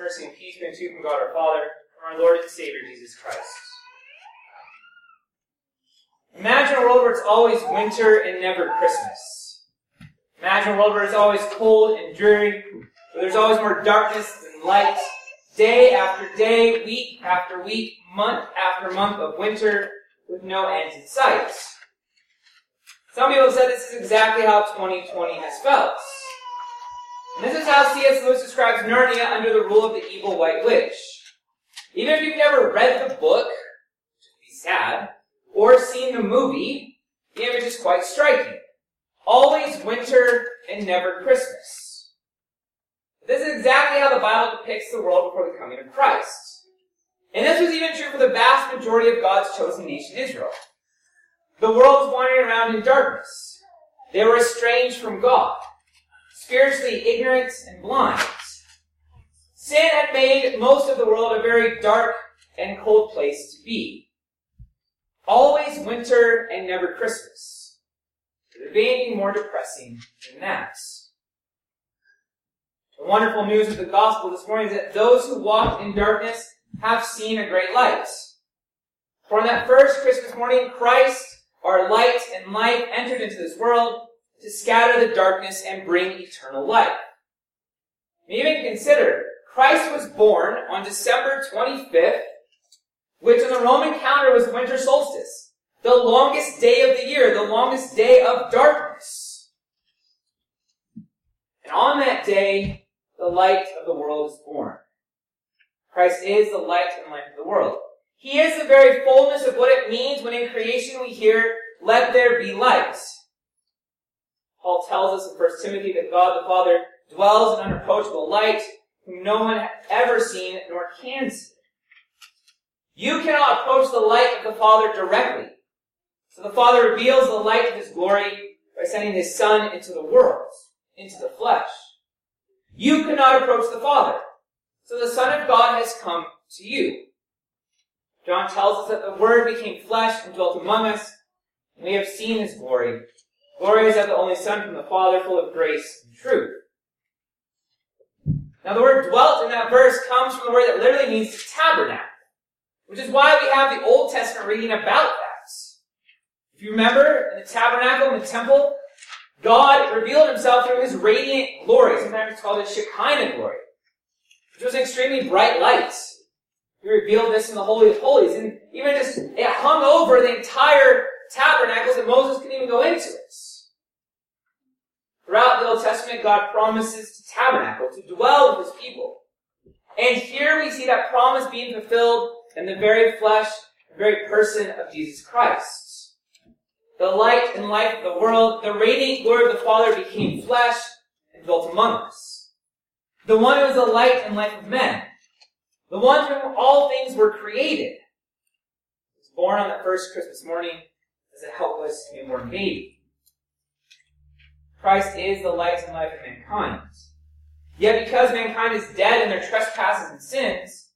mercy, and peace be unto you from God our Father, from our Lord and Savior Jesus Christ. Imagine a world where it's always winter and never Christmas. Imagine a world where it's always cold and dreary, where there's always more darkness than light, day after day, week after week, month after month of winter with no end in sight. Some people have said this is exactly how 2020 has felt. This is how C.S. Lewis describes Narnia under the rule of the evil White Witch. Even if you've never read the book, which would be sad, or seen the movie, the image is quite striking. Always winter and never Christmas. This is exactly how the Bible depicts the world before the coming of Christ. And this was even true for the vast majority of God's chosen nation, Israel. The world was wandering around in darkness. They were estranged from God spiritually ignorant and blind. Sin had made most of the world a very dark and cold place to be. Always winter and never Christmas. Could be anything more depressing than that? The wonderful news of the gospel this morning is that those who walked in darkness have seen a great light. For on that first Christmas morning, Christ, our light and life, entered into this world to scatter the darkness and bring eternal life. Even consider, Christ was born on December 25th, which in the Roman calendar was winter solstice, the longest day of the year, the longest day of darkness. And on that day, the light of the world is born. Christ is the light and life of the world. He is the very fullness of what it means when in creation we hear, let there be light. Paul tells us in 1 Timothy that God the Father dwells in unapproachable light, whom no one has ever seen nor can see. You cannot approach the light of the Father directly. So the Father reveals the light of His glory by sending His Son into the world, into the flesh. You cannot approach the Father. So the Son of God has come to you. John tells us that the Word became flesh and dwelt among us, and we have seen His glory, Glory is of the only Son from the Father, full of grace and truth. Now the word dwelt in that verse comes from the word that literally means tabernacle, which is why we have the Old Testament reading about that. If you remember, in the tabernacle, in the temple, God revealed himself through his radiant glory. Sometimes it's called his Shekinah glory, which was an extremely bright light. He revealed this in the Holy of Holies, and even just, it hung over the entire tabernacles that Moses couldn't even go into it. Throughout the Old Testament, God promises to tabernacle, to dwell with his people. And here we see that promise being fulfilled in the very flesh, the very person of Jesus Christ. The light and life of the world, the radiant glory of the Father became flesh and dwelt among us. The one who is the light and life of men. The one through whom all things were created. Was born on that first Christmas morning as a helpless newborn baby. Christ is the light and life of mankind. Yet because mankind is dead in their trespasses and sins,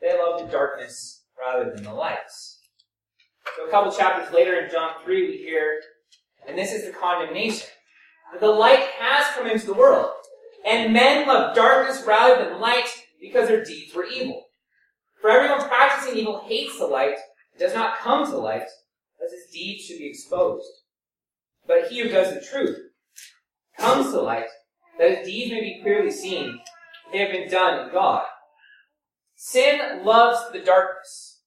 they love the darkness rather than the light. So a couple chapters later in John 3 we hear, and this is the condemnation, that the light has come into the world, and men love darkness rather than light because their deeds were evil. For everyone practicing evil hates the light, does not come to light, his deeds should be exposed. But he who does the truth comes to light, that his deeds may be clearly seen, they have been done in God. Sin loves the darkness.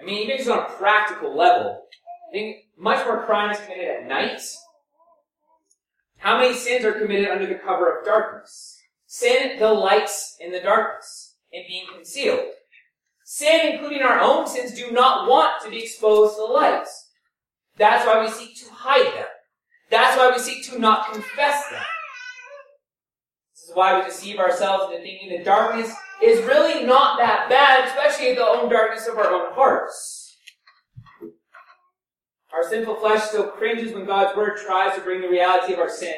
I mean, even just on a practical level, I think much more crime is committed at night. How many sins are committed under the cover of darkness? Sin delights in the darkness, in being concealed. Sin, including our own sins, do not want to be exposed to the light. That's why we seek to hide them. That's why we seek to not confess them. This is why we deceive ourselves into thinking the darkness is really not that bad, especially the own darkness of our own hearts. Our sinful flesh still cringes when God's word tries to bring the reality of our sin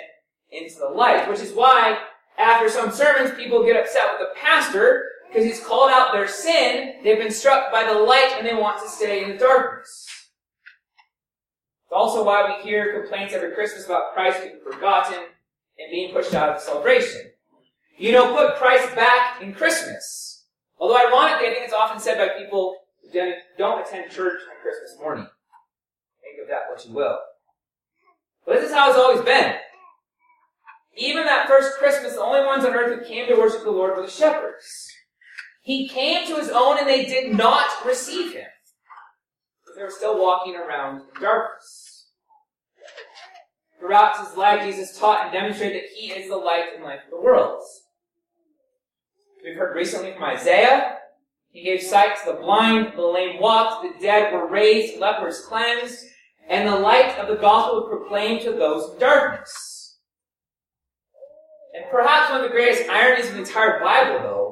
into the light, which is why after some sermons people get upset with the pastor because he's called out their sin, they've been struck by the light and they want to stay in the darkness. It's also why we hear complaints every Christmas about Christ being forgotten and being pushed out of the celebration. you know, put Christ back in Christmas. Although ironically, I think it's often said by people who don't attend church on Christmas morning. Think of that what you will. But this is how it's always been. Even that first Christmas, the only ones on earth who came to worship the Lord were the shepherds. He came to his own and they did not receive him. They were still walking around in darkness. Throughout his life, Jesus taught and demonstrated that he is the light and life of the world. We've heard recently from Isaiah. He gave sight to the blind, the lame walked, the dead were raised, lepers cleansed, and the light of the gospel was proclaimed to those in darkness. And perhaps one of the greatest ironies of the entire Bible, though,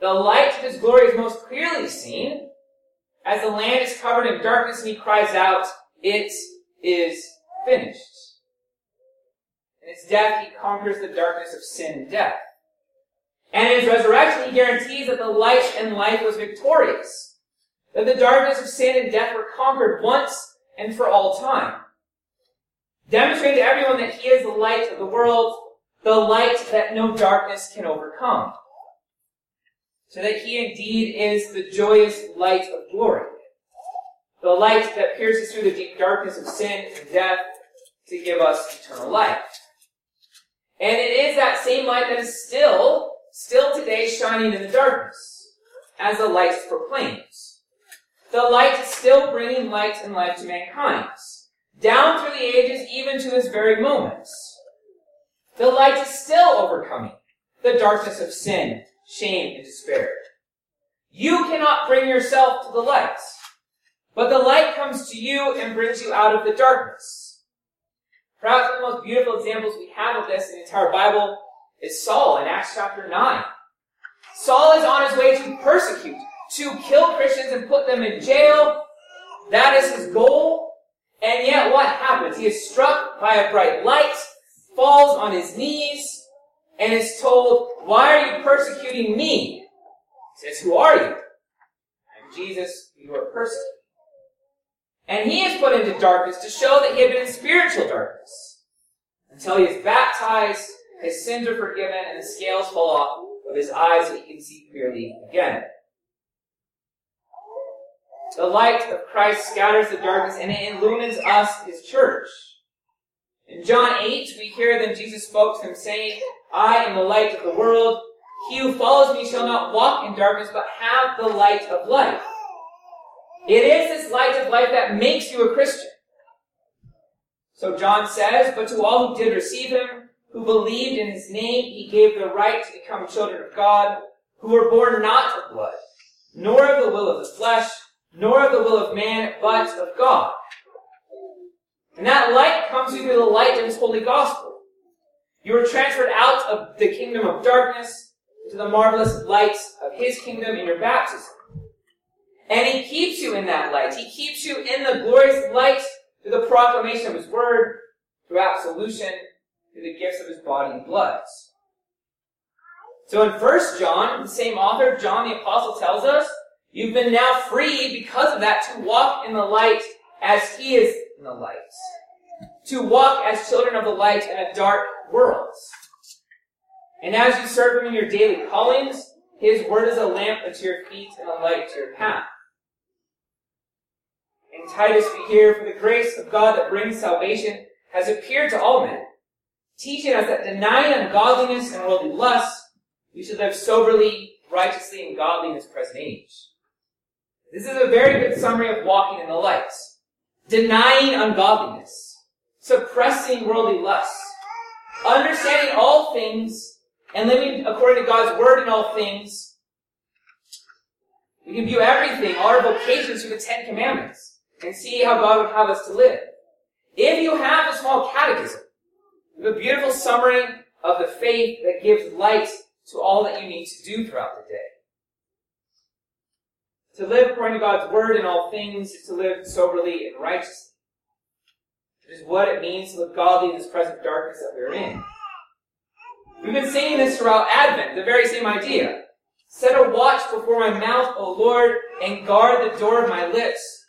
the light of his glory is most clearly seen as the land is covered in darkness and he cries out, It is finished. In his death, he conquers the darkness of sin and death. And in his resurrection, he guarantees that the light and life was victorious. That the darkness of sin and death were conquered once and for all time. Demonstrating to everyone that he is the light of the world, the light that no darkness can overcome. So that he indeed is the joyous light of glory. The light that pierces through the deep darkness of sin and death to give us eternal life. And it is that same light that is still still today shining in the darkness, as the light proclaims. The light still bringing light and life to mankind, down through the ages, even to this very moment. The light is still overcoming the darkness of sin, shame, and despair. You cannot bring yourself to the light, but the light comes to you and brings you out of the darkness. Perhaps one of the most beautiful examples we have of this in the entire Bible is Saul in Acts chapter 9. Saul is on his way to persecute, to kill Christians and put them in jail. That is his goal. And yet what happens? He is struck by a bright light, falls on his knees, and is told, why are you persecuting me? He says, who are you? I'm Jesus, you are persecuting. And he is put into darkness to show that he had been in spiritual darkness until he is baptized his sins are forgiven, and the scales fall off of his eyes so he can see clearly again. The light of Christ scatters the darkness and it illumines us, his church. In John 8, we hear then Jesus spoke to them saying, I am the light of the world. He who follows me shall not walk in darkness, but have the light of life. It is this light of life that makes you a Christian. So John says, But to all who did receive him, who believed in his name, he gave the right to become children of God, who were born not of blood, nor of the will of the flesh, nor of the will of man, but of God. And that light comes through the light of his holy gospel. You were transferred out of the kingdom of darkness to the marvelous light of his kingdom in your baptism. And he keeps you in that light. He keeps you in the glorious light through the proclamation of his word, through absolution, through the gifts of his body and blood. So in 1 John, the same author, John the Apostle tells us, you've been now free because of that to walk in the light as he is in the light. To walk as children of the light in a dark world. And as you serve him in your daily callings, his word is a lamp unto your feet and a light to your path. In Titus we hear, For the grace of God that brings salvation has appeared to all men, teaching us that denying ungodliness and worldly lusts, we should live soberly, righteously, and godly in this present age. This is a very good summary of walking in the light. Denying ungodliness, suppressing worldly lusts, understanding all things, and living according to God's word in all things. We can view everything, all our vocations through the Ten Commandments, and see how God would have us to live. If you have a small catechism, a beautiful summary of the faith that gives light to all that you need to do throughout the day. To live according to God's word in all things is to live soberly and righteously. It is what it means to live godly in this present darkness that we're in. We've been saying this throughout Advent, the very same idea. Set a watch before my mouth, O Lord, and guard the door of my lips.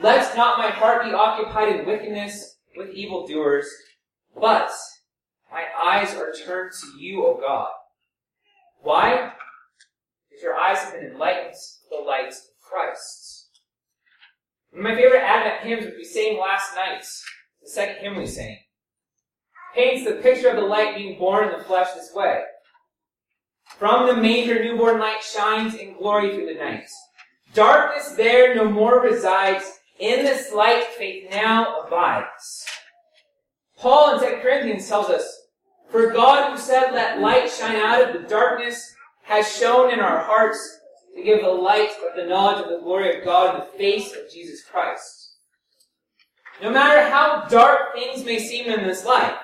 Let not my heart be occupied in wickedness with evildoers, but my eyes are turned to you, O God. Why? Because your eyes have been enlightened with the light of Christ. One of my favorite Advent hymns, which we sang last night, the second hymn we sang, paints the picture of the light being born in the flesh this way. From the manger, newborn light shines in glory through the night. Darkness there no more resides. In this light, faith now abides. Paul in 2 Corinthians tells us, For God who said, Let light shine out of the darkness, has shown in our hearts to give the light of the knowledge of the glory of God in the face of Jesus Christ. No matter how dark things may seem in this life,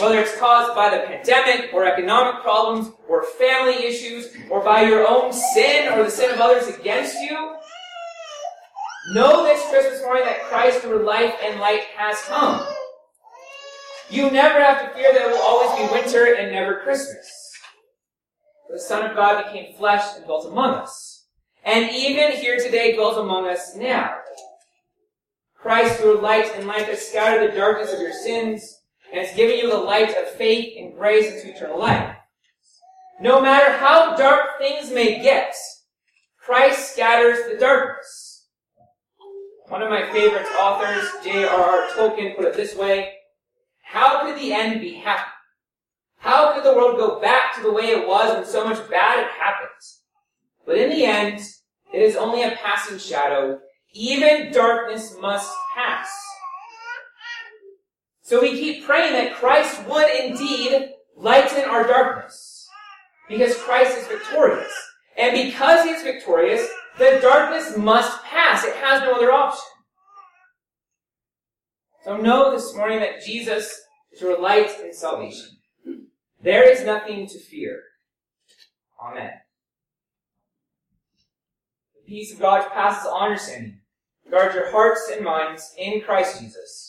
whether it's caused by the pandemic or economic problems or family issues or by your own sin or the sin of others against you, know this Christmas morning that Christ through life and light has come. You never have to fear that it will always be winter and never Christmas. The Son of God became flesh and dwelt among us. And even here today dwells among us now. Christ through light and light has scattered the darkness of your sins and has given you the light of faith and grace into eternal life. No matter how dark things may get, Christ scatters the darkness. One of my favorite authors, J.R.R. Tolkien, put it this way, How could the end be happy? How could the world go back to the way it was when so much bad had happened? But in the end, it is only a passing shadow. Even darkness must pass. So we keep praying that Christ would indeed lighten our darkness. Because Christ is victorious. And because he is victorious, the darkness must pass. It has no other option. So know this morning that Jesus is your light and salvation. There is nothing to fear. Amen. The peace of God passes all understanding. Guard your hearts and minds in Christ Jesus.